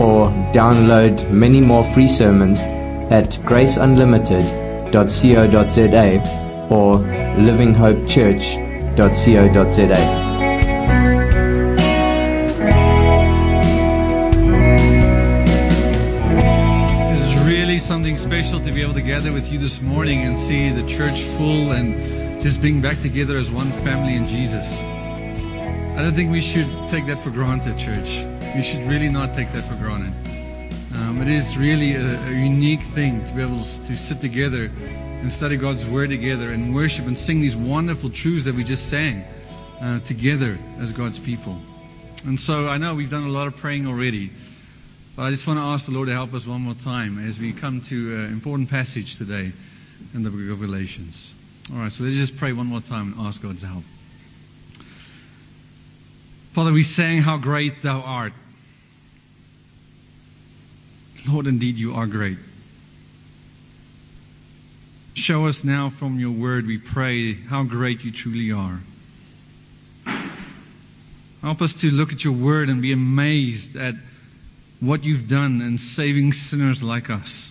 or download many more free sermons at graceunlimited.co.za or livinghopechurch.co.za. It is really something special to be able to gather with you this morning and see the church full and just being back together as one family in Jesus. I don't think we should take that for granted, church. We should really not take that for granted. Um, it is really a, a unique thing to be able to sit together and study God's Word together and worship and sing these wonderful truths that we just sang uh, together as God's people. And so I know we've done a lot of praying already, but I just want to ask the Lord to help us one more time as we come to an important passage today in the book of Galatians. All right, so let's just pray one more time and ask God's help. Father, we sang how great thou art. Lord, indeed you are great. Show us now from your word, we pray, how great you truly are. Help us to look at your word and be amazed at what you've done in saving sinners like us.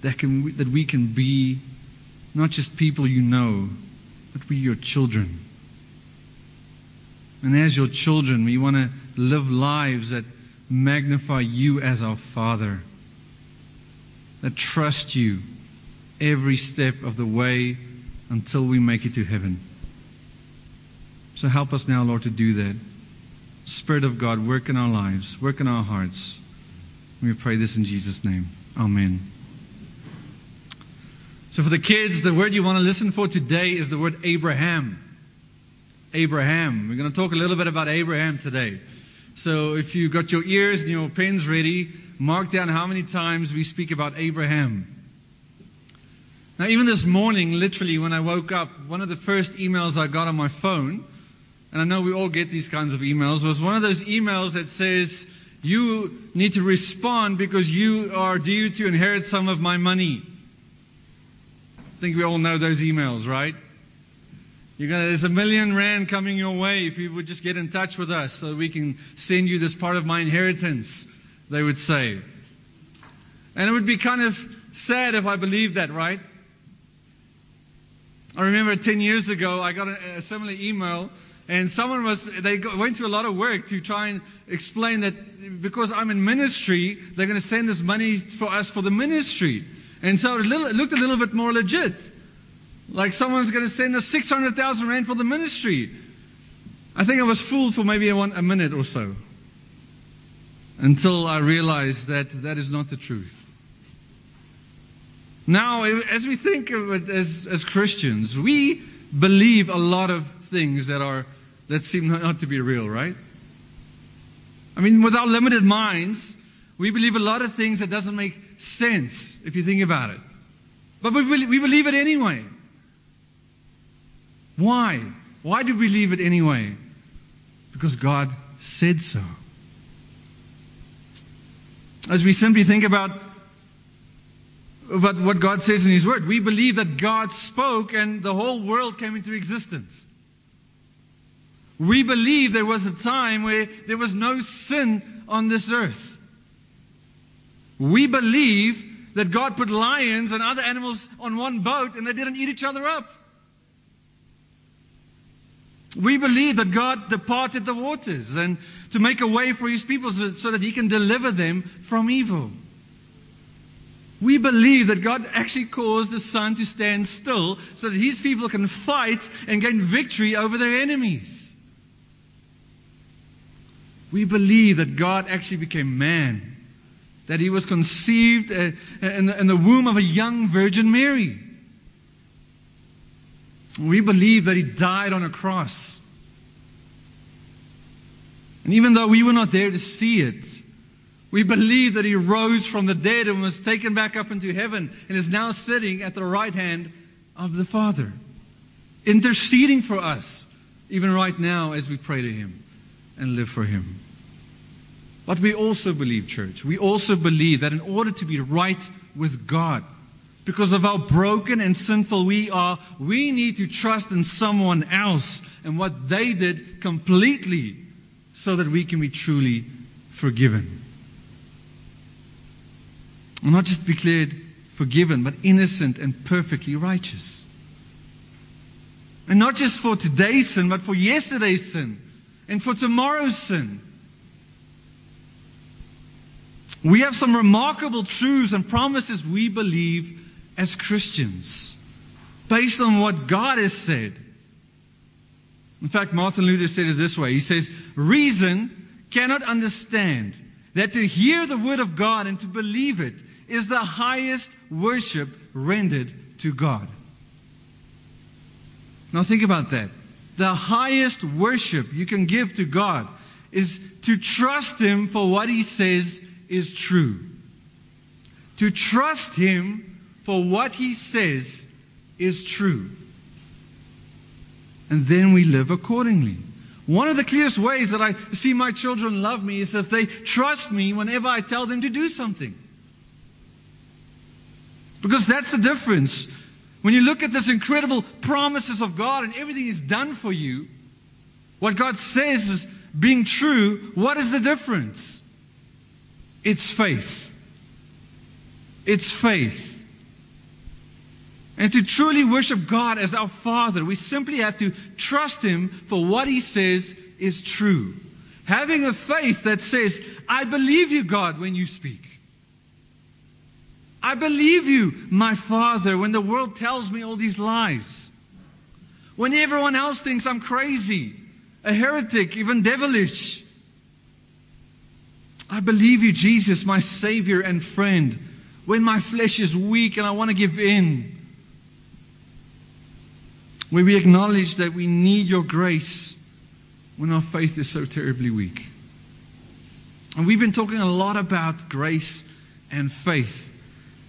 That, can, that we can be not just people you know, but we your children. And as your children, we want to live lives that magnify you as our Father, that trust you every step of the way until we make it to heaven. So help us now, Lord, to do that. Spirit of God, work in our lives, work in our hearts. We pray this in Jesus' name. Amen. So, for the kids, the word you want to listen for today is the word Abraham. Abraham. We're going to talk a little bit about Abraham today. So, if you've got your ears and your pens ready, mark down how many times we speak about Abraham. Now, even this morning, literally, when I woke up, one of the first emails I got on my phone, and I know we all get these kinds of emails, was one of those emails that says, You need to respond because you are due to inherit some of my money. I think we all know those emails, right? Gonna, there's a million rand coming your way if you would just get in touch with us so we can send you this part of my inheritance, they would say. And it would be kind of sad if I believed that, right? I remember 10 years ago, I got a, a similar email, and someone was, they went through a lot of work to try and explain that because I'm in ministry, they're going to send this money for us for the ministry. And so it, little, it looked a little bit more legit. Like someone's going to send us 600,000 rand for the ministry. I think I was fooled for maybe a, minute or so. Until I realized that that is not the truth. Now, as we think of it as, as Christians, we believe a lot of things that are that seem not to be real, right? I mean, with our limited minds, we believe a lot of things that doesn't make sense if you think about it. But we believe it anyway. Why? Why do we believe it anyway? Because God said so. As we simply think about about what God says in His Word, we believe that God spoke and the whole world came into existence. We believe there was a time where there was no sin on this earth. We believe that God put lions and other animals on one boat and they didn't eat each other up. We believe that God departed the waters and to make a way for his people so, so that he can deliver them from evil. We believe that God actually caused the sun to stand still so that his people can fight and gain victory over their enemies. We believe that God actually became man, that he was conceived uh, in the, in the womb of a young Virgin Mary. We believe that he died on a cross. And even though we were not there to see it, We believe that he rose from the dead and was taken back up into heaven and is now sitting at the right hand of the Father, interceding for us, even right now as we pray to him and live for him. But we also believe, church, we also believe that in order to be right with God, because of how broken and sinful we are, we need to trust in someone else and what they did completely so that we can be truly forgiven. And not just declared forgiven, but innocent and perfectly righteous. And not just for today's sin, but for yesterday's sin and for tomorrow's sin. We have some remarkable truths and promises we believe as Christians based on what God has said. In fact, Martin Luther said it this way He says, Reason cannot understand that to hear the word of God and to believe it is the highest worship rendered to God. Now think about that. The highest worship you can give to God is to trust Him for what He says is true. To trust Him for what He says is true. And then we live accordingly. One of the clearest ways that I see my children love me is if they trust me whenever I tell them to do something. Because that's the difference. When you look at this incredible promises of God and everything is done for you, what God says is being true, what is the difference? It's faith. It's faith. And to truly worship God as our Father, we simply have to trust Him for what He says is true. Having a faith that says, I believe you, God, when you speak. I believe you, my Father, when the world tells me all these lies. When everyone else thinks I'm crazy, a heretic, even devilish. I believe you, Jesus, my Savior and friend, when my flesh is weak and I want to give in. When we acknowledge that we need your grace when our faith is so terribly weak. And we've been talking a lot about grace and faith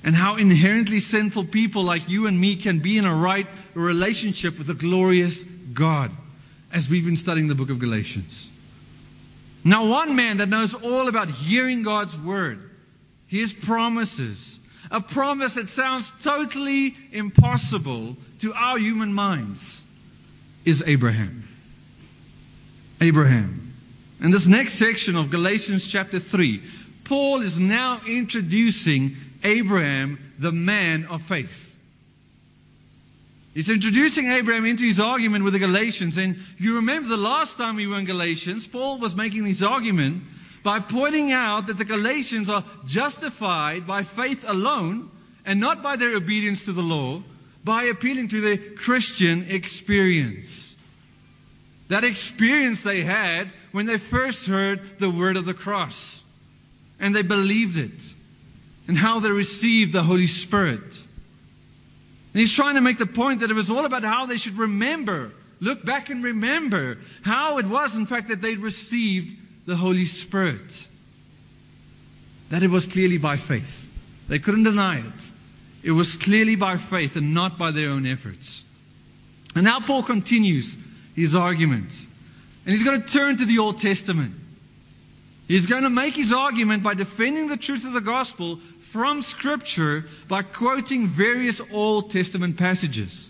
and how inherently sinful people like you and me can be in a right relationship with a glorious God as we've been studying the book of Galatians. Now, one man that knows all about hearing God's word, his promises, a promise that sounds totally impossible to our human minds, is Abraham. Abraham. In this next section of Galatians chapter 3, Paul is now introducing Abraham, the man of faith. He's introducing Abraham into his argument with the Galatians. And you remember the last time we were in Galatians, Paul was making this argument by pointing out that the Galatians are justified by faith alone and not by their obedience to the law, by appealing to their Christian experience. That experience they had when they first heard the word of the cross and they believed it and how they received the Holy Spirit. And he's trying to make the point that it was all about how they should remember, look back and remember how it was, in fact, that they'd received the Holy Spirit. That it was clearly by faith. They couldn't deny it. It was clearly by faith and not by their own efforts. And now Paul continues his argument. And he's going to turn to the Old Testament. He's going to make his argument by defending the truth of the gospel from Scripture by quoting various Old Testament passages.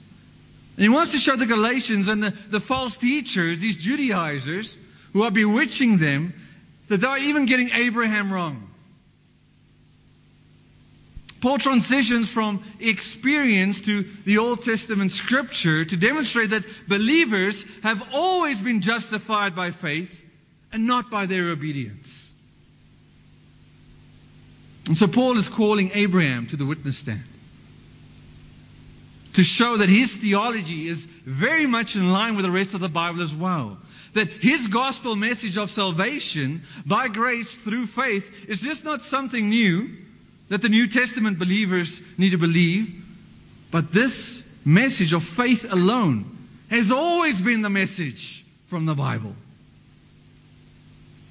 And he wants to show the Galatians and the, the false teachers, these Judaizers, who are bewitching them, that they're even getting Abraham wrong. Paul transitions from experience to the Old Testament scripture to demonstrate that believers have always been justified by faith and not by their obedience. And so Paul is calling Abraham to the witness stand to show that his theology is very much in line with the rest of the Bible as well. That his gospel message of salvation by grace through faith is just not something new that the New Testament believers need to believe, but this message of faith alone has always been the message from the Bible.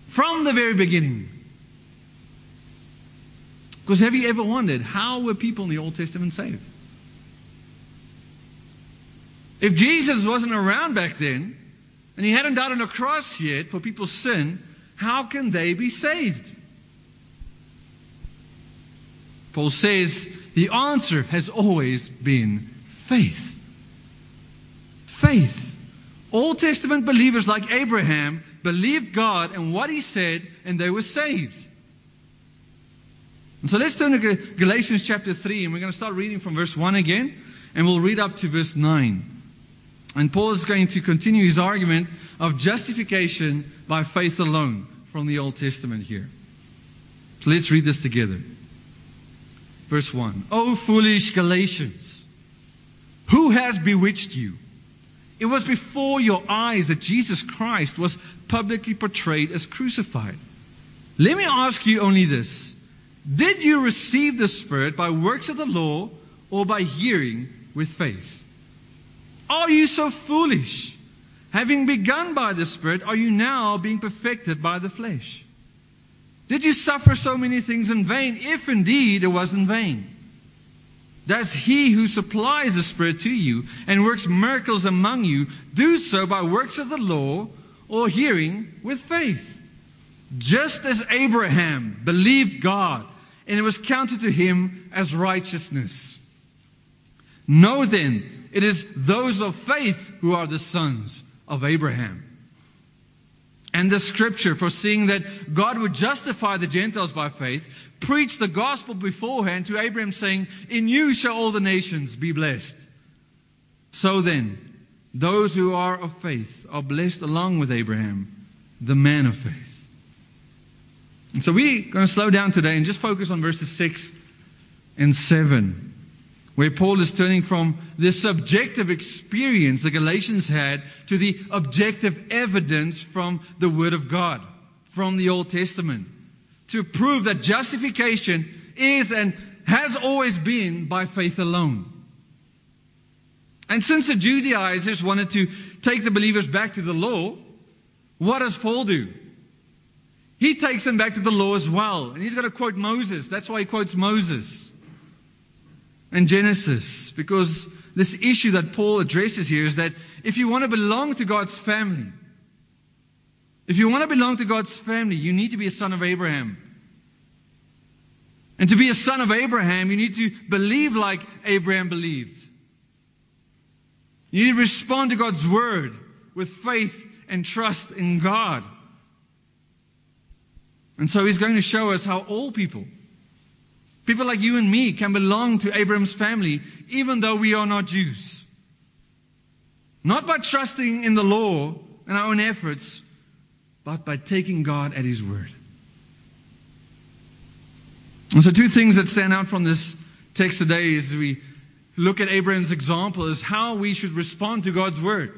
From the very beginning. Because have you ever wondered how were people in the Old Testament saved? If Jesus wasn't around back then, and he hadn't died on a cross yet for people's sin, how can they be saved? Paul says the answer has always been faith. Faith. Old Testament believers like Abraham believed God and what he said, and they were saved. And so let's turn to Galatians chapter 3, and we're going to start reading from verse 1 again, and we'll read up to verse 9. And Paul is going to continue his argument of justification by faith alone from the Old Testament here. So let's read this together. Verse 1. O foolish Galatians, who has bewitched you? It was before your eyes that Jesus Christ was publicly portrayed as crucified. Let me ask you only this Did you receive the Spirit by works of the law or by hearing with faith? Are you so foolish? Having begun by the Spirit, are you now being perfected by the flesh? Did you suffer so many things in vain, if indeed it was in vain? Does he who supplies the Spirit to you and works miracles among you do so by works of the law or hearing with faith? Just as Abraham believed God and it was counted to him as righteousness. Know then it is those of faith who are the sons of Abraham. And the scripture, foreseeing that God would justify the Gentiles by faith, preached the gospel beforehand to Abraham, saying, In you shall all the nations be blessed. So then, those who are of faith are blessed along with Abraham, the man of faith. And so we're going to slow down today and just focus on verses 6 and 7 where Paul is turning from the subjective experience the Galatians had to the objective evidence from the Word of God, from the Old Testament, to prove that justification is and has always been by faith alone. And since the Judaizers wanted to take the believers back to the law, what does Paul do? He takes them back to the law as well. And he's going to quote Moses. That's why he quotes Moses and Genesis because this issue that Paul addresses here is that if you want to belong to God's family, if you want to belong to God's family, you need to be a son of Abraham. And to be a son of Abraham, you need to believe like Abraham believed. You need to respond to God's word with faith and trust in God. And so he's going to show us how all people People like you and me can belong to Abraham's family even though we are not Jews. Not by trusting in the law and our own efforts, but by taking God at His word. And so, two things that stand out from this text today as we look at Abraham's example is how we should respond to God's word.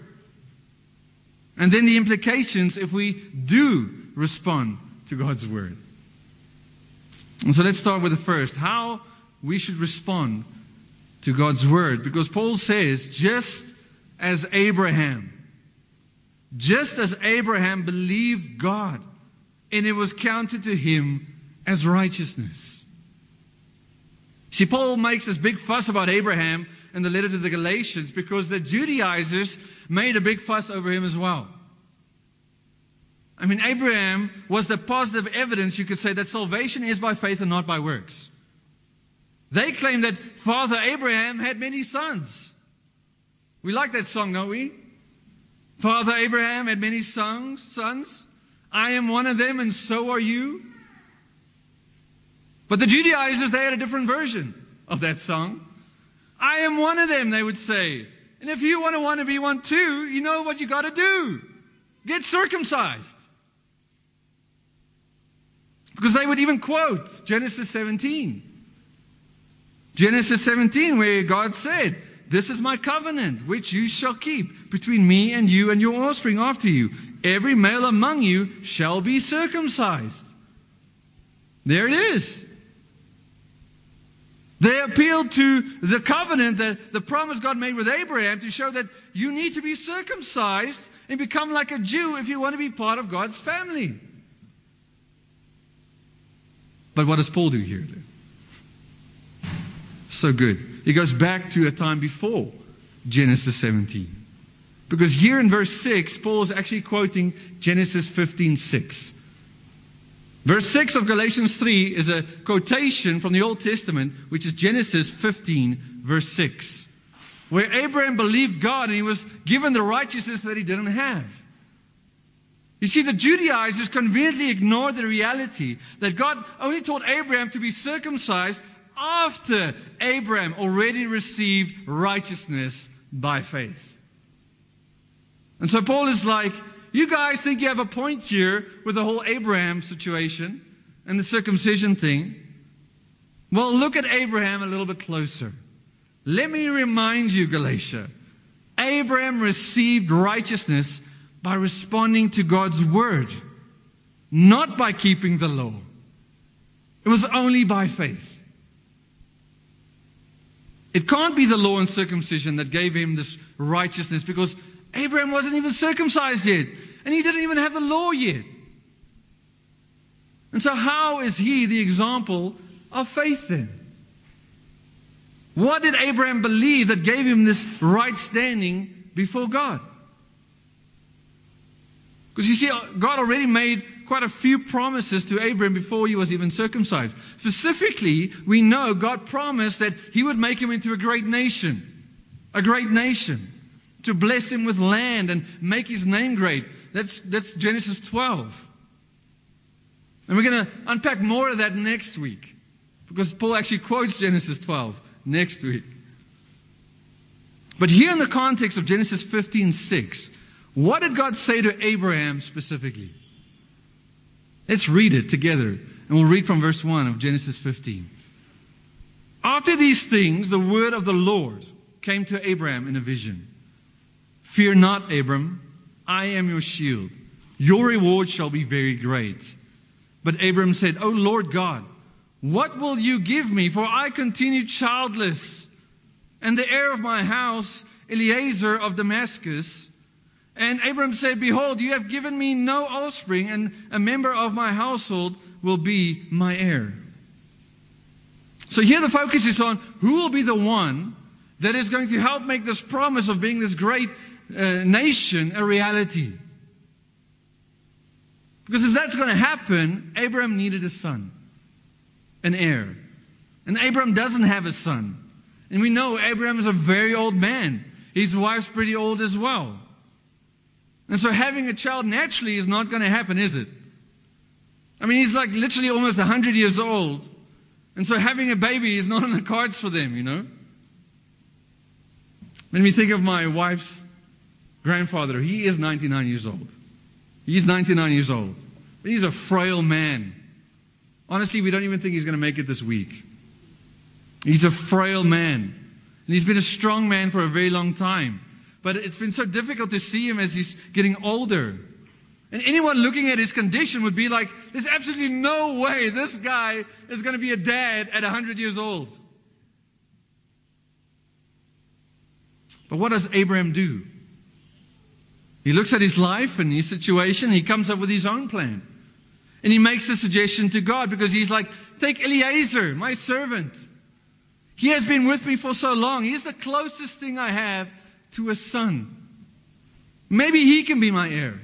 And then the implications if we do respond to God's word. And so let's start with the first how we should respond to God's word. Because Paul says, just as Abraham, just as Abraham believed God, and it was counted to him as righteousness. See, Paul makes this big fuss about Abraham in the letter to the Galatians because the Judaizers made a big fuss over him as well. I mean, Abraham was the positive evidence, you could say, that salvation is by faith and not by works. They claim that Father Abraham had many sons. We like that song, don't we? Father Abraham had many sons, sons. I am one of them, and so are you. But the Judaizers, they had a different version of that song. I am one of them, they would say. And if you want to want to be one too, you know what you got to do. Get circumcised. Because they would even quote Genesis 17. Genesis 17, where God said, This is my covenant, which you shall keep between me and you and your offspring after you. Every male among you shall be circumcised. There it is. They appealed to the covenant, the, the promise God made with Abraham to show that you need to be circumcised and become like a Jew if you want to be part of God's family. But what does Paul do here then? So good. He goes back to a time before Genesis 17. Because here in verse 6, Paul is actually quoting Genesis 15:6. Verse 6 of Galatians 3 is a quotation from the Old Testament, which is Genesis 15, verse 6, where Abraham believed God and he was given the righteousness that he didn't have. You see, the Judaizers conveniently ignored the reality that God only taught Abraham to be circumcised after Abraham already received righteousness by faith. And so Paul is like, you guys think you have a point here with the whole Abraham situation and the circumcision thing. Well, look at Abraham a little bit closer. Let me remind you, Galatia. Abraham received righteousness by responding to God's word, not by keeping the law. It was only by faith. It can't be the law and circumcision that gave him this righteousness because Abraham wasn't even circumcised yet, and he didn't even have the law yet. And so, how is he the example of faith then? What did Abraham believe that gave him this right standing before God? Because you see, God already made quite a few promises to Abraham before he was even circumcised. Specifically, we know God promised that he would make him into a great nation. A great nation to bless him with land and make his name great. That's, that's Genesis 12. And we're going to unpack more of that next week because Paul actually quotes Genesis 12 next week. But here in the context of Genesis 15 6, what did God say to Abraham specifically? Let's read it together. And we'll read from verse 1 of Genesis 15. After these things, the word of the Lord came to Abraham in a vision. Fear not, Abram, I am your shield. Your reward shall be very great. But Abram said, O Lord God, what will you give me? For I continue childless, and the heir of my house, Eliezer of Damascus. And Abram said, Behold, you have given me no offspring, and a member of my household will be my heir. So here the focus is on who will be the one that is going to help make this promise of being this great uh, nation a reality. Because if that's going to happen, Abram needed a son, an heir. And Abram doesn't have a son. And we know Abram is a very old man. His wife's pretty old as well. And so having a child naturally is not going to happen, is it? I mean, he's like literally almost 100 years old. And so having a baby is not on the cards for them, you know? Made me think of my wife's grandfather. He is 99 years old. He's 99 years old. He's a frail man. Honestly, we don't even think he's going to make it this week. He's a frail man. And he's been a strong man for a very long time. But it's been so difficult to see him as he's getting older. And anyone looking at his condition would be like, there's absolutely no way this guy is going to be a dad at 100 years old. But what does Abraham do? He looks at his life and his situation, he comes up with his own plan. And he makes a suggestion to God because he's like, Take Eliezer, my servant. He has been with me for so long. He's the closest thing I have to a son. Maybe he can be my heir.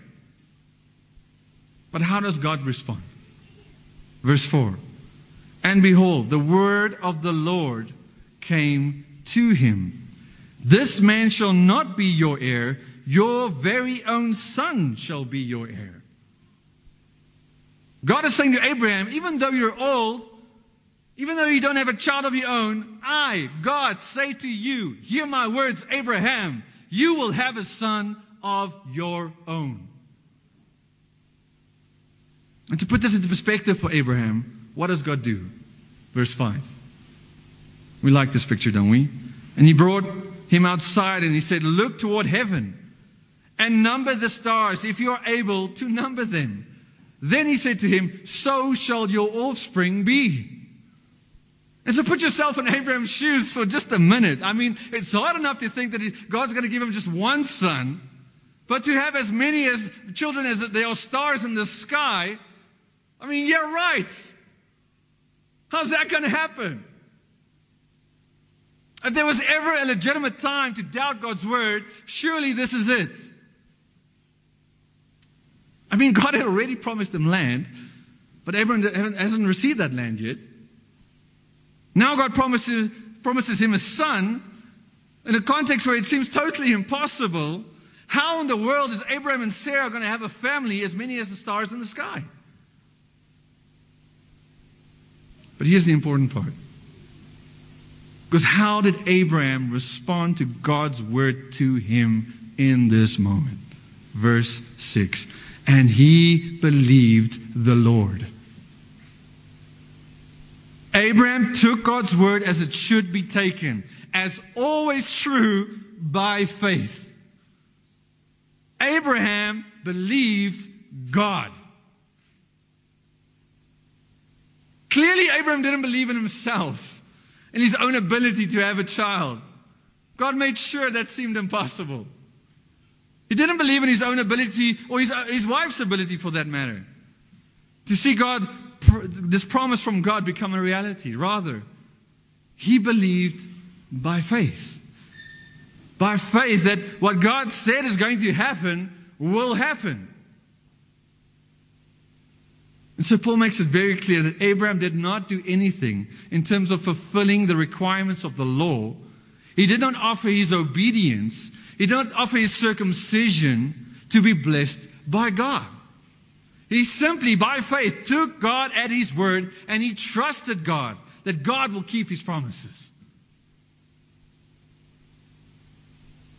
But how does God respond? Verse 4 And behold, the word of the Lord came to him. This man shall not be your heir, your very own son shall be your heir. God is saying to Abraham, even though you're old, even though you don't have a child of your own, I, God, say to you, hear my words, Abraham, you will have a son of your own. And to put this into perspective for Abraham, what does God do? Verse 5. We like this picture, don't we? And he brought him outside and he said, Look toward heaven and number the stars if you are able to number them. Then he said to him, So shall your offspring be. And so put yourself in Abraham's shoes for just a minute. I mean, it's hard enough to think that God's going to give him just one son, but to have as many as children as there are stars in the sky, I mean, yeah, right. How's that going to happen? If there was ever a legitimate time to doubt God's word, surely this is it. I mean, God had already promised him land, but Abraham hasn't received that land yet. Now God promises, promises him a son in a context where it seems totally impossible. How in the world is Abraham and Sarah going to have a family as many as the stars in the sky? But here's the important part. Because how did Abraham respond to God's word to him in this moment? Verse 6 And he believed the Lord. Abraham took God's word as it should be taken, as always true by faith. Abraham believed God. Clearly, Abraham didn't believe in himself, in his own ability to have a child. God made sure that seemed impossible. He didn't believe in his own ability, or his, his wife's ability for that matter, to see God, this promise from God become a reality. Rather, he believed by faith. By faith that what God said is going to happen will happen. And so Paul makes it very clear that Abraham did not do anything in terms of fulfilling the requirements of the law. He did not offer his obedience. He did not offer his circumcision to be blessed by God. He simply, by faith, took God at his word and he trusted God that God will keep his promises.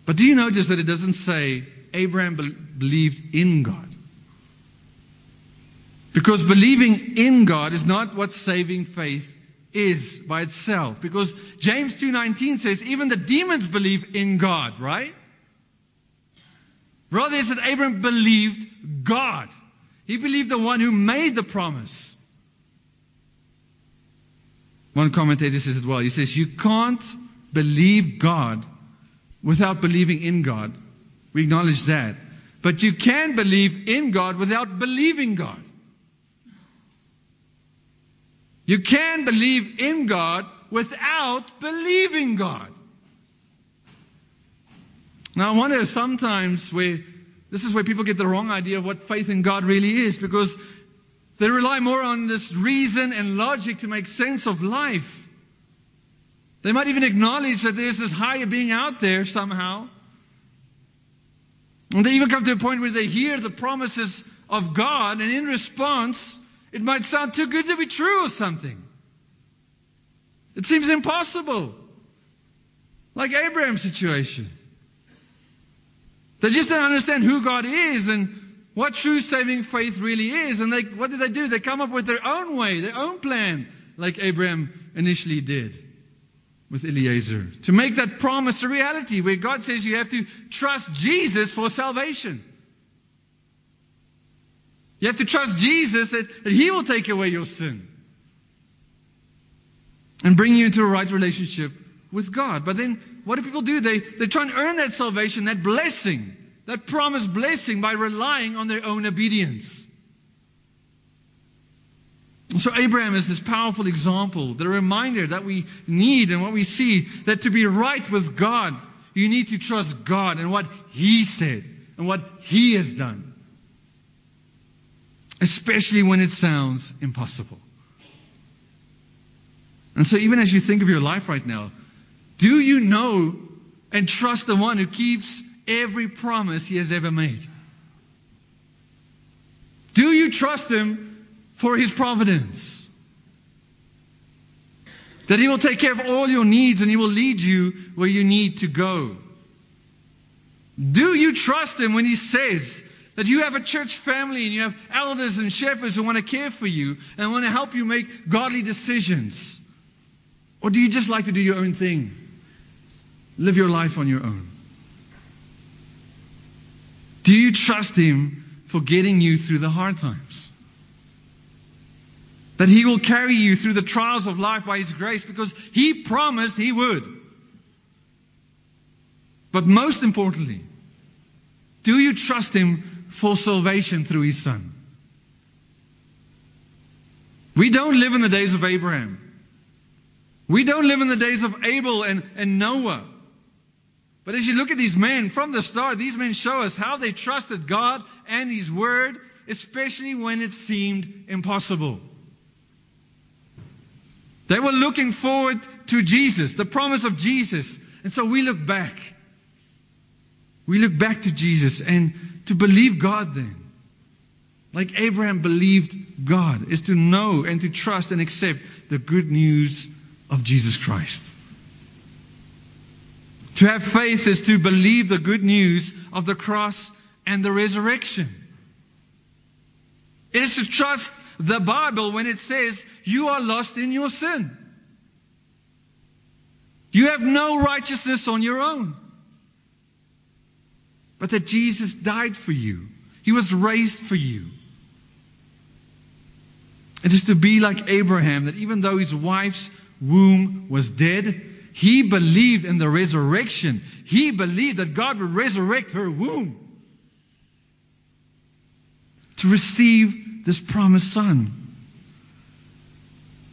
But do you notice that it doesn't say Abraham be- believed in God? Because believing in God is not what saving faith is by itself. Because James 2:19 says even the demons believe in God, right? Rather, it said Abraham believed God. He believed the one who made the promise. One commentator says it well. He says, You can't believe God without believing in God. We acknowledge that. But you can believe in God without believing God. You can believe in God without believing God. Now, I wonder sometimes where this is where people get the wrong idea of what faith in God really is because they rely more on this reason and logic to make sense of life. They might even acknowledge that there's this higher being out there somehow. And they even come to a point where they hear the promises of God, and in response, it might sound too good to be true or something. It seems impossible. Like Abraham's situation. They just don't understand who God is and what true saving faith really is. And they, what do they do? They come up with their own way, their own plan, like Abraham initially did with Eliezer. To make that promise a reality, where God says you have to trust Jesus for salvation. You have to trust Jesus that, that He will take away your sin and bring you into a right relationship with God. But then what do people do? They, they try and earn that salvation, that blessing, that promised blessing by relying on their own obedience. So Abraham is this powerful example, the reminder that we need and what we see that to be right with God, you need to trust God and what He said and what He has done. Especially when it sounds impossible. And so even as you think of your life right now, do you know and trust the one who keeps every promise he has ever made? Do you trust him for His providence. That He will take care of all your needs and He will lead you where you need to go. Do you trust Him when He says that you have a church family and you have elders and shepherds who want to care for you and want to help you make godly decisions? Or do you just like to do your own thing? Live your life on your own? Do you trust Him for getting you through the hard times? That He will carry you through the trials of life by His grace because He promised He would. But most importantly, do you trust Him for salvation through His Son? We don't live in the days of Abraham. We don't live in the days of Abel and, and Noah. But as you look at these men from the start, these men show us how they trusted God and His Word, especially when it seemed impossible. They were looking forward to Jesus, the promise of Jesus. And so we look back. We look back to Jesus and to believe God then. Like Abraham believed God, is to know and to trust and accept the good news of Jesus Christ. To have faith is to believe the good news of the cross and the resurrection. It is to trust the Bible when it says you are lost in your sin. You have no righteousness on your own. But that Jesus died for you. He was raised for you. It is to be like Abraham, that even though his wife's womb was dead, he believed in the resurrection. He believed that God would resurrect her womb to receive this promised son.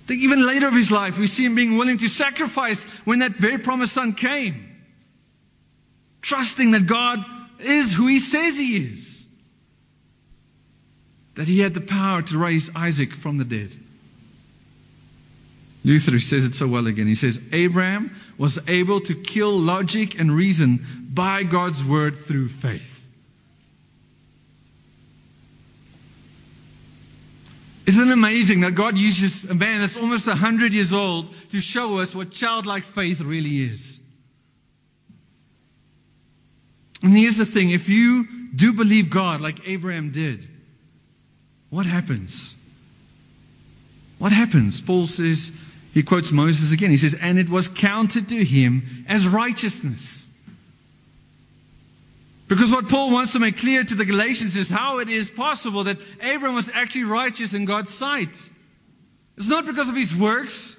Think even later of his life, we see him being willing to sacrifice when that very promised son came. Trusting that God is who he says he is. That he had the power to raise Isaac from the dead. Luther says it so well again. He says, Abraham was able to kill logic and reason by God's word through faith. Isn't it amazing that God uses a man that's almost 100 years old to show us what childlike faith really is? And here's the thing if you do believe God like Abraham did, what happens? What happens? Paul says, he quotes Moses again. He says, And it was counted to him as righteousness. Because what Paul wants to make clear to the Galatians is how it is possible that Abraham was actually righteous in God's sight. It's not because of his works,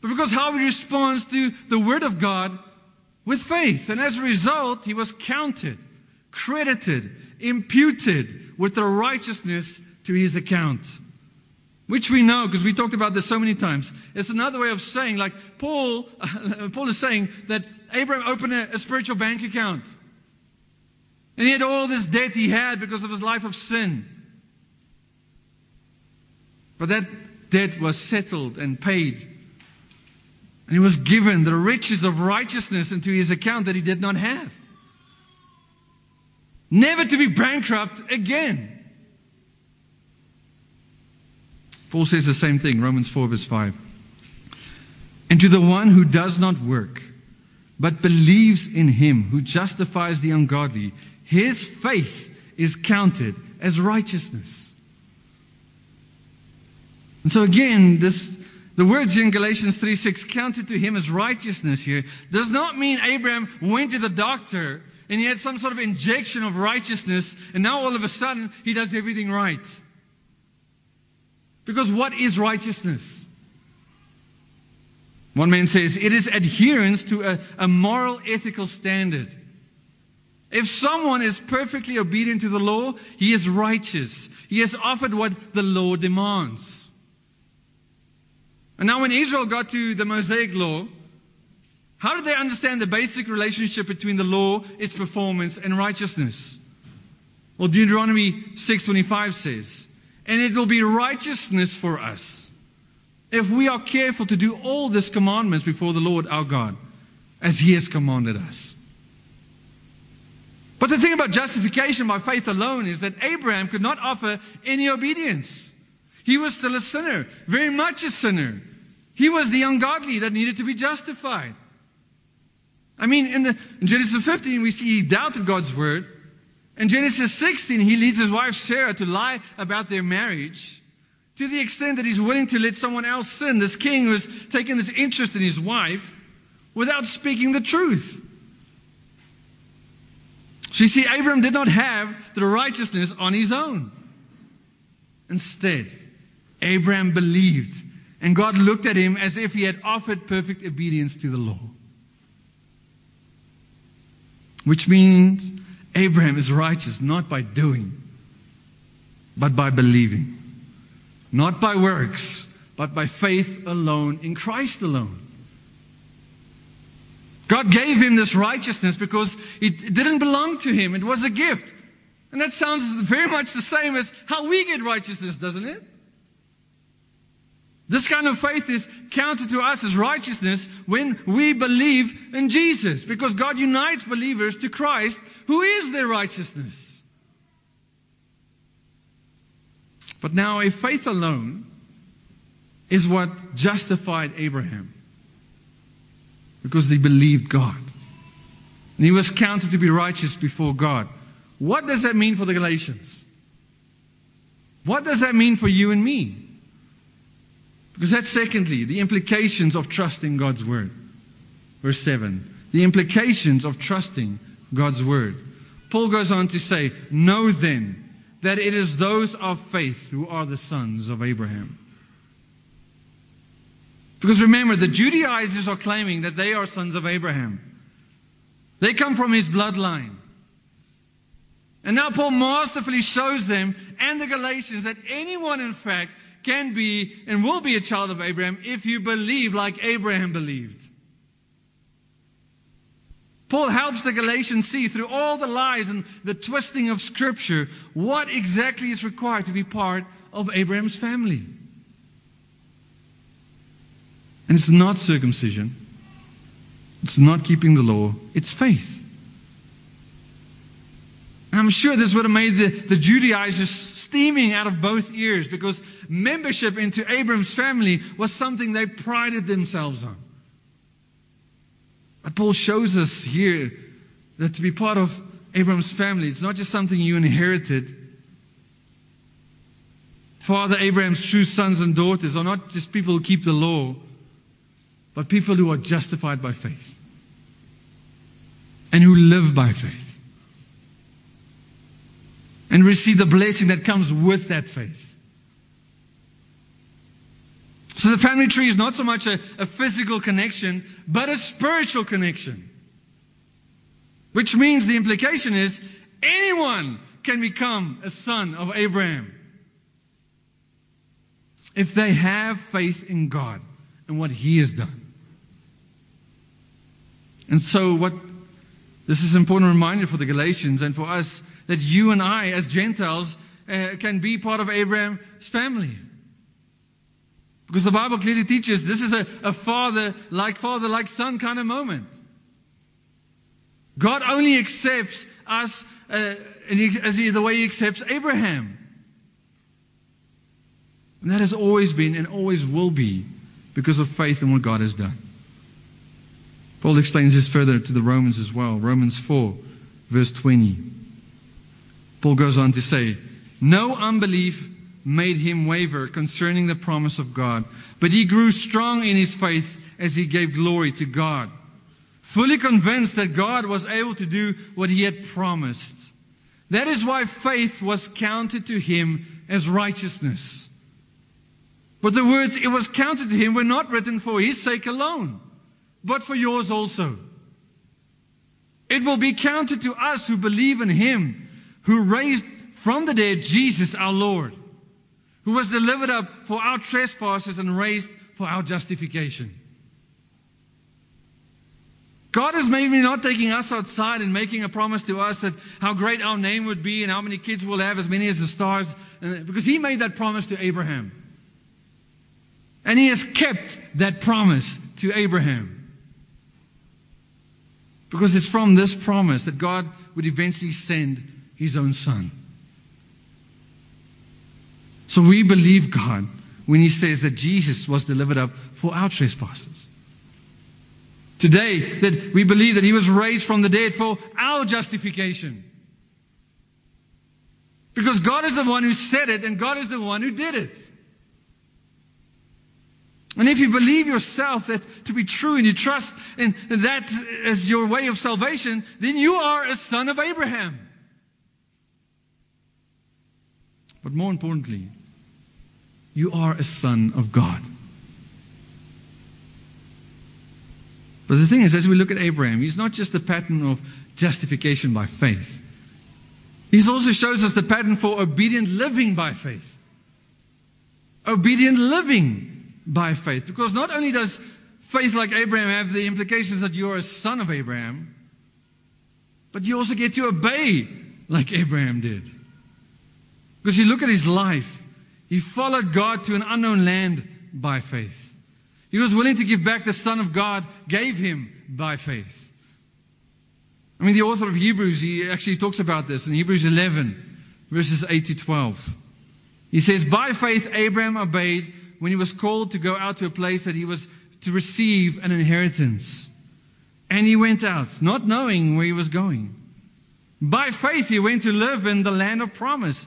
but because how he responds to the Word of God with faith. And as a result, he was counted, credited, imputed with the righteousness to his account. Which we know because we talked about this so many times. It's another way of saying, like Paul, Paul is saying that Abraham opened a, a spiritual bank account. And he had all this debt he had because of his life of sin. But that debt was settled and paid. And he was given the riches of righteousness into his account that he did not have. Never to be bankrupt again. Paul says the same thing, Romans 4, verse 5. And to the one who does not work, but believes in him who justifies the ungodly, his faith is counted as righteousness. And so again, this the words here in Galatians 3 6 counted to him as righteousness here does not mean Abraham went to the doctor and he had some sort of injection of righteousness and now all of a sudden he does everything right. Because what is righteousness? One man says it is adherence to a, a moral ethical standard. If someone is perfectly obedient to the law, he is righteous. He has offered what the law demands. And now, when Israel got to the Mosaic law, how did they understand the basic relationship between the law, its performance, and righteousness? Well, Deuteronomy 6:25 says, "And it will be righteousness for us if we are careful to do all these commandments before the Lord our God, as He has commanded us." But the thing about justification by faith alone is that Abraham could not offer any obedience. He was still a sinner, very much a sinner. He was the ungodly that needed to be justified. I mean, in, the, in Genesis 15, we see he doubted God's word. In Genesis 16, he leads his wife Sarah to lie about their marriage to the extent that he's willing to let someone else sin. This king was taking this interest in his wife without speaking the truth. So you see, Abram did not have the righteousness on his own. Instead, Abraham believed, and God looked at him as if he had offered perfect obedience to the law. Which means Abraham is righteous not by doing, but by believing. Not by works, but by faith alone in Christ alone. God gave him this righteousness because it didn't belong to him. It was a gift. And that sounds very much the same as how we get righteousness, doesn't it? This kind of faith is counted to us as righteousness when we believe in Jesus, because God unites believers to Christ, who is their righteousness. But now, if faith alone is what justified Abraham, because he believed God. And he was counted to be righteous before God. What does that mean for the Galatians? What does that mean for you and me? Because that's secondly, the implications of trusting God's word. Verse 7. The implications of trusting God's word. Paul goes on to say, Know then that it is those of faith who are the sons of Abraham. Because remember, the Judaizers are claiming that they are sons of Abraham. They come from his bloodline. And now Paul masterfully shows them and the Galatians that anyone, in fact, can be and will be a child of Abraham if you believe like Abraham believed. Paul helps the Galatians see through all the lies and the twisting of Scripture what exactly is required to be part of Abraham's family. And it's not circumcision, it's not keeping the law, it's faith. And I'm sure this would have made the, the Judaizers steaming out of both ears because membership into Abram's family was something they prided themselves on. But Paul shows us here that to be part of Abram's family, it's not just something you inherited. Father Abraham's true sons and daughters are not just people who keep the law, but people who are justified by faith and who live by faith and receive the blessing that comes with that faith. So the family tree is not so much a, a, physical connection, but a spiritual connection. Which means the implication is anyone can become a son of Abraham if they have faith in God and what He has done. And so, what this is an important reminder for the Galatians and for us that you and I, as Gentiles, uh, can be part of Abraham's family. Because the Bible clearly teaches this is a, a father like father like son kind of moment. God only accepts us uh, as he, the way he accepts Abraham. And that has always been and always will be because of faith in what God has done. Paul explains this further to the Romans as well. Romans 4, verse 20. Paul goes on to say, No unbelief made him waver concerning the promise of God, but he grew strong in his faith as he gave glory to God, fully convinced that God was able to do what he had promised. That is why faith was counted to him as righteousness. But the words it was counted to him were not written for his sake alone, but for yours also. It will be counted to us who believe in him who raised from the dead Jesus our Lord, who was delivered up for our trespasses and raised for our justification. God is maybe not taking us outside and making a promise to us that how great our name would be and how many kids we'll have, as many as the stars, uh, because He made that promise to Abraham. And He has kept that promise to Abraham. Because it's from this promise that God would eventually send his own son. So we believe God when he says that Jesus was delivered up for our trespasses. Today, that we believe that he was raised from the dead for our justification. Because God is the one who said it and God is the one who did it. And if you believe yourself that to be true and you trust in that as your way of salvation, then you are a son of Abraham. But more importantly, you are a son of God. But the thing is, as we look at Abraham, he's not just a pattern of justification by faith. He also shows us the pattern for obedient living by faith. Obedient living by faith. Because not only does faith like Abraham have the implications that you are a son of Abraham, but you also get to obey like Abraham did. Because you look at his life, he followed God to an unknown land by faith. He was willing to give back the Son of God gave him by faith. I mean, the author of Hebrews, he actually talks about this in Hebrews 11, verses 8 to 12. He says, By faith, Abraham obeyed when he was called to go out to a place that he was to receive an inheritance. And he went out, not knowing where he was going. By faith, he went to live in the land of promise,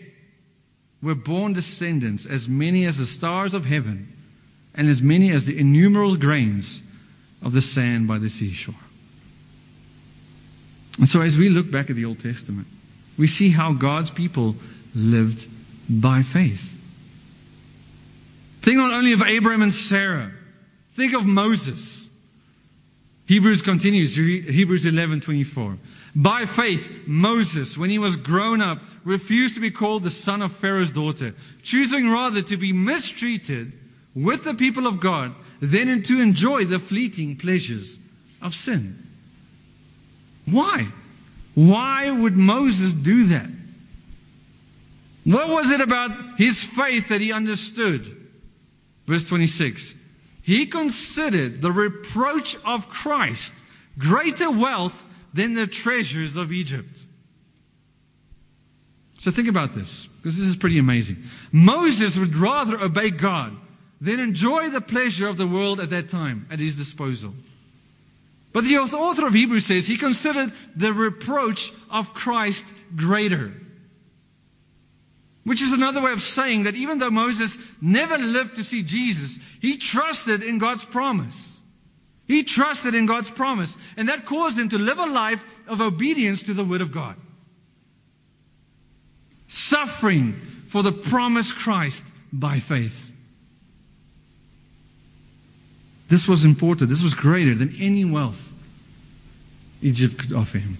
were born descendants, as many as the stars of heaven, and as many as the innumerable grains of the sand by the seashore. And so, as we look back at the Old Testament, we see how God's people lived by faith. Think not only of Abraham and Sarah, think of Moses. Hebrews continues, Hebrews 11:24. By faith, Moses, when he was grown up, refused to be called the son of Pharaoh's daughter, choosing rather to be mistreated with the people of God than to enjoy the fleeting pleasures of sin. Why? Why would Moses do that? What was it about his faith that he understood? Verse 26. He considered the reproach of Christ greater wealth than the treasures of Egypt. So think about this, because this is pretty amazing. Moses would rather obey God than enjoy the pleasure of the world at that time at his disposal. But the author of Hebrews says he considered the reproach of Christ greater. Which is another way of saying that even though Moses never lived to see Jesus, he trusted in God's promise. He trusted in God's promise. And that caused him to live a life of obedience to the Word of God. Suffering for the promised Christ by faith. This was important. This was greater than any wealth Egypt could offer him.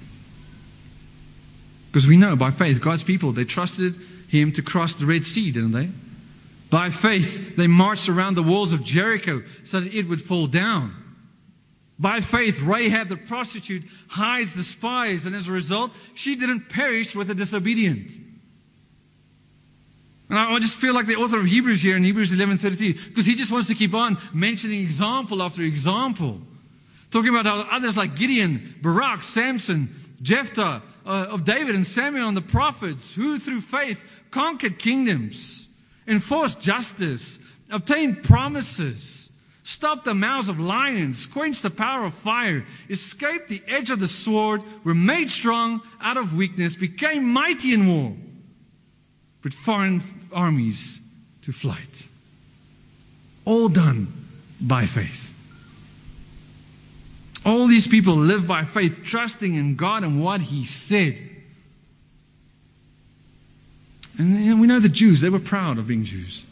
Because we know by faith, God's people, they trusted him to cross the Red Sea, didn't they? By faith, they marched around the walls of Jericho so that it would fall down. By faith, Rahab the prostitute hides the spies, and as a result, she didn't perish with the disobedient. And I just feel like the author of Hebrews here in Hebrews 11:32, because he just wants to keep on mentioning example after example, talking about how others like Gideon, Barak, Samson, Jephthah, uh, of David and Samuel and the prophets, who through faith conquered kingdoms, enforced justice, obtained promises, stopped the mouths of lions, quenched the power of fire, escaped the edge of the sword, were made strong out of weakness, became mighty in war put foreign armies to flight. All done by faith. All these people live by faith, trusting in God and what He said. And we know the Jews, they were proud of being Jews.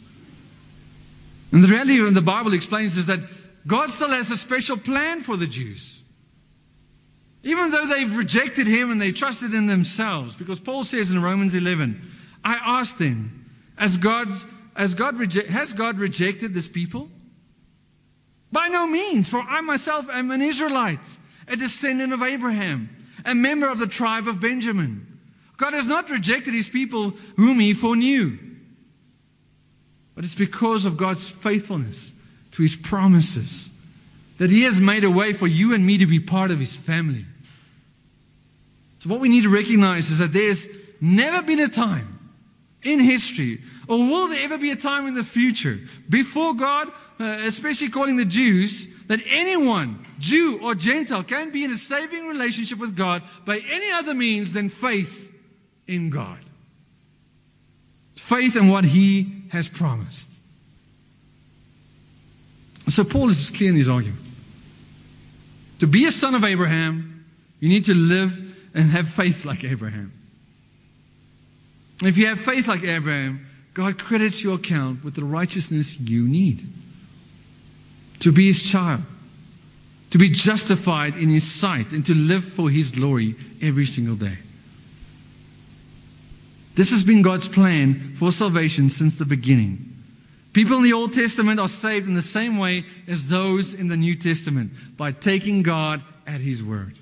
And the reality of the Bible explains is that God still has a special plan for the Jews. Even though they've rejected Him and they trusted in themselves. Because Paul says in Romans 11, I asked them, as God's, as God reje- has God rejected this people? By no means, for I myself am an Israelite, a descendant of Abraham, a member of the tribe of Benjamin. God has not rejected his people whom he foreknew. But it's because of God's faithfulness to his promises that he has made a way for you and me to be part of his family. So, what we need to recognize is that there's never been a time in history? Or will there ever be a time in the future before God, uh, especially calling the Jews, that anyone, Jew or Gentile, can be in a saving relationship with God by any other means than faith in God? Faith in what He has promised. So Paul is clear in his argument. To be a son of Abraham, you need to live and have faith like Abraham. If you have faith like Abraham, God credits your account with the righteousness you need. To be his child, to be justified in his sight, and to live for his glory every single day. This has been God's plan for salvation since the beginning. People in the Old Testament are saved in the same way as those in the New Testament by taking God at His word.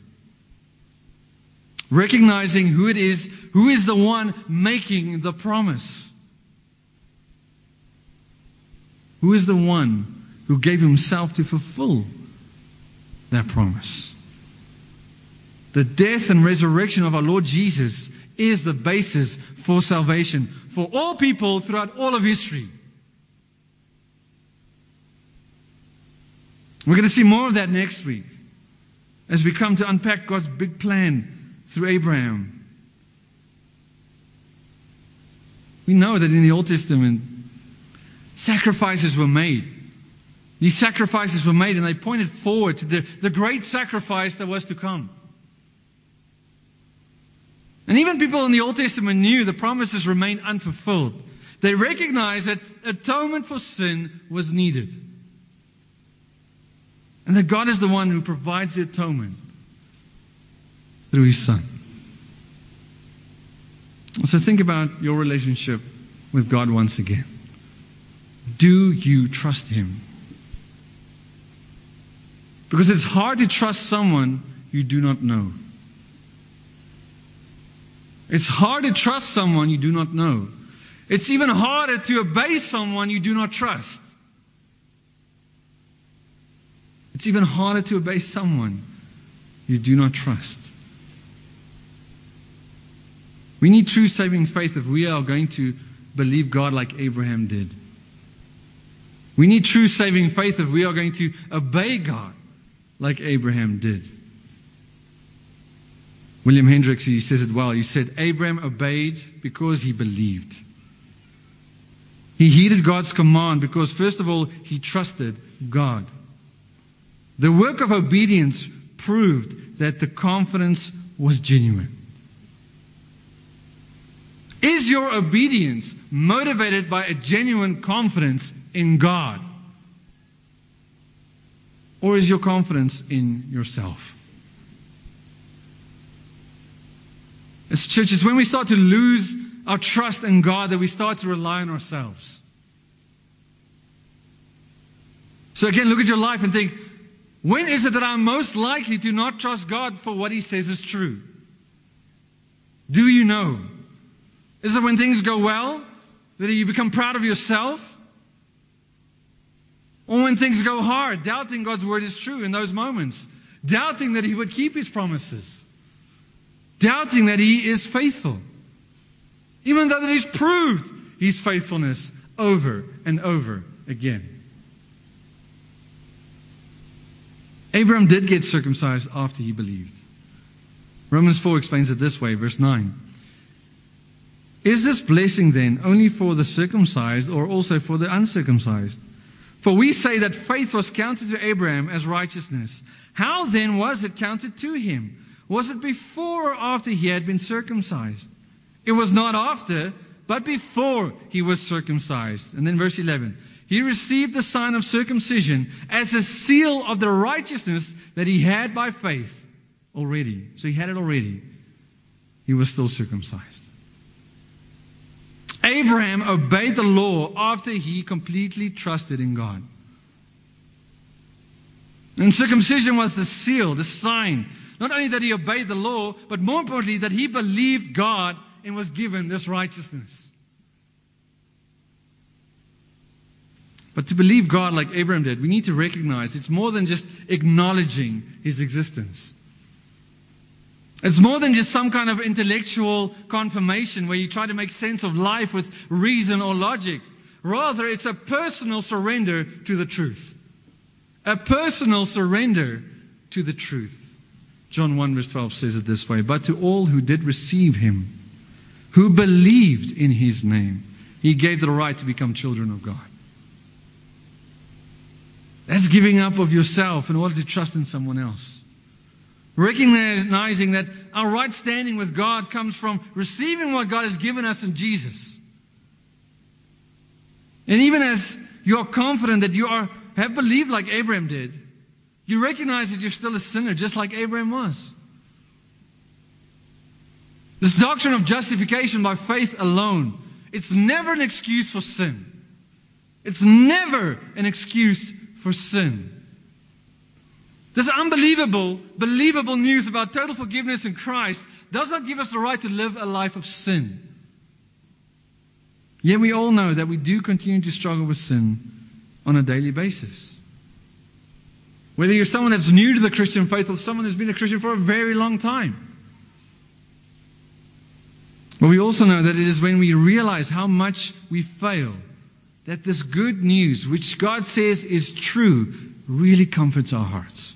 Recognizing who it is, who is the one making the promise. Who is the one who gave Himself to fulfill that promise. The death and resurrection of our Lord Jesus is the basis for salvation for all people throughout all of history. We're going to see more of that next week as we come to unpack God's big plan through Abraham. We know that in the Old Testament, sacrifices were made. These sacrifices were made and they pointed forward to the, the great sacrifice that was to come. And even people in the Old Testament knew the promises remained unfulfilled. They recognized that atonement for sin was needed. And that God is the one who provides the atonement through His Son. So think about your relationship with God once again. Do you trust Him? Because it's hard to trust someone you do not know. It's hard to trust someone you do not know. It's even harder to obey someone you do not trust. It's even harder to obey someone you do not trust. We need true saving faith if we are going to believe God like Abraham did. We need true saving faith if we are going to obey God like Abraham did. William Hendricks, he says it well. He said, Abraham obeyed because he believed. He heeded God's command because, first of all, he trusted God. The work of obedience proved that the confidence was genuine. Is your obedience motivated by a genuine confidence in God? Or is your confidence in yourself? As churches, when we start to lose our trust in God, that we start to rely on ourselves. So again, look at your life and think, when is it that I'm most likely to not trust God for what He says is true? Do you know? Is it when things go well that you become proud of yourself? Or when things go hard, doubting God's word is true in those moments, doubting that He would keep His promises, doubting that He is faithful, even though that He's proved His faithfulness over and over again. Abraham did get circumcised after he believed. Romans 4 explains it this way, verse 9. Is this blessing then only for the circumcised or also for the uncircumcised? For we say that faith was counted to Abraham as righteousness. How then was it counted to him? Was it before or after he had been circumcised? It was not after, but before he was circumcised. And then verse 11. He received the sign of circumcision as a seal of the righteousness that he had by faith already. So he had it already. He was still circumcised. Abraham obeyed the law after he completely trusted in God. And circumcision was the seal, the sign. Not only that he obeyed the law, but more importantly, that he believed God and was given this righteousness. But to believe God like Abraham did, we need to recognize it's more than just acknowledging his existence. It's more than just some kind of intellectual confirmation where you try to make sense of life with reason or logic. Rather, it's a personal surrender to the truth. A personal surrender to the truth. John 1 verse 12 says it this way, But to all who did receive him, who believed in his name, he gave the right to become children of God. That's giving up of yourself in order to trust in someone else. Recognizing that our right standing with God comes from receiving what God has given us in Jesus. And even as you are confident that you are, have believed like Abraham did, you recognize that you're still a sinner, just like Abraham was. This doctrine of justification by faith alone, it's never an excuse for sin. It's never an excuse for sin. This unbelievable, believable news about total forgiveness in Christ does not give us the right to live a life of sin. Yet we all know that we do continue to struggle with sin on a daily basis. Whether you're someone that's new to the Christian faith or someone who's been a Christian for a very long time. But we also know that it is when we realize how much we fail that this good news, which God says is true, really comforts our hearts.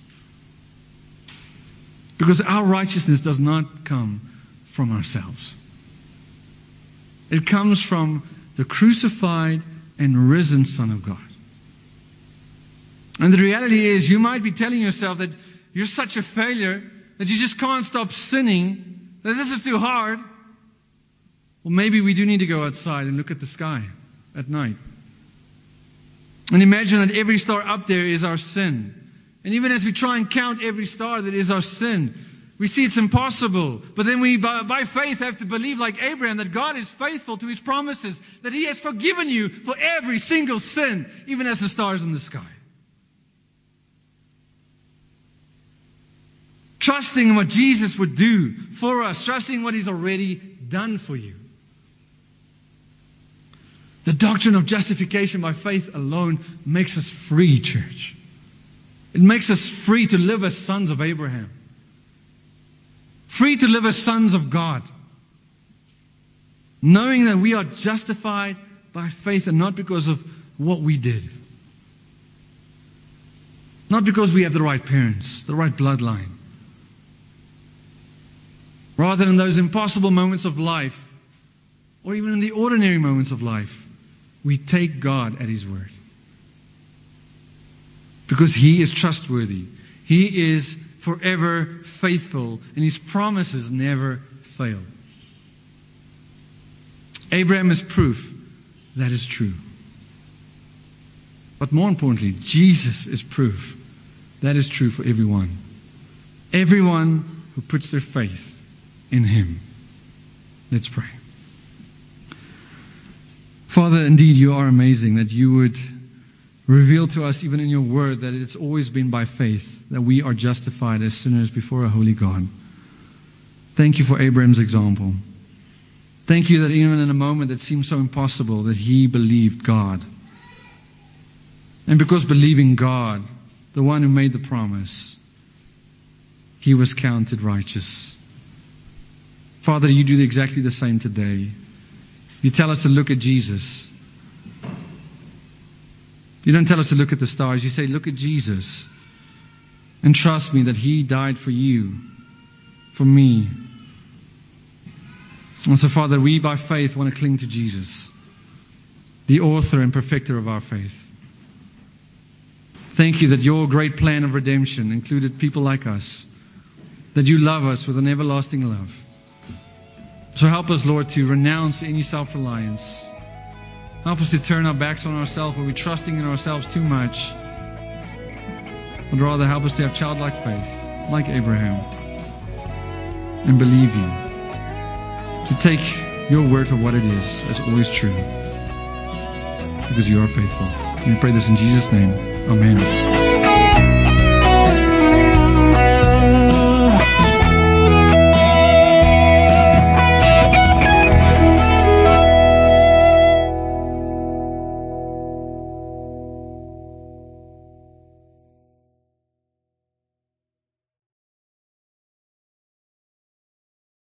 Because our righteousness does not come from ourselves. It comes from the crucified and risen Son of God. And the reality is, you might be telling yourself that you're such a failure that you just can't stop sinning, that this is too hard. Well, maybe we do need to go outside and look at the sky at night. And imagine that every star up there is our sin. And even as we try and count every star that is our sin, we see it's impossible. But then we, by, by, faith, have to believe, like Abraham, that God is faithful to his promises, that he has forgiven you for every single sin, even as the stars in the sky. Trusting in what Jesus would do for us, trusting what he's already done for you. The doctrine of justification by faith alone makes us free, church. It makes us free to live as sons of Abraham, free to live as sons of God, knowing that we are justified by faith and not because of what we did. Not because we have the right parents, the right bloodline. Rather, in those impossible moments of life, or even in the ordinary moments of life, we take God at His word. Because He is trustworthy. He is forever faithful, and His promises never fail. Abraham is proof that is true. But more importantly, Jesus is proof that is true for everyone. Everyone who puts their faith in Him. Let's pray. Father, indeed, you are amazing that you would reveal to us, even in your word, that it's always been by faith that we are justified as sinners before a holy God. Thank you for Abraham's example. Thank you that even in a moment that seemed so impossible, that he believed God. And because believing God, the one who made the promise, he was counted righteous. Father, you do exactly the same today. You tell us to look at Jesus. You don't tell us to look at the stars. You say, look at Jesus. And trust me that He died for you, for me. And so, Father, we by faith want to cling to Jesus, the author and perfecter of our faith. Thank you that your great plan of redemption included people like us, that you love us with an everlasting love. So help us, Lord, to renounce any self reliance. Help us to turn our backs on ourselves where we're trusting in ourselves too much. But rather help us to have childlike faith, like Abraham, and believe you. To take your word for what it is as always true. Because you are faithful. We pray this in Jesus' name. Amen.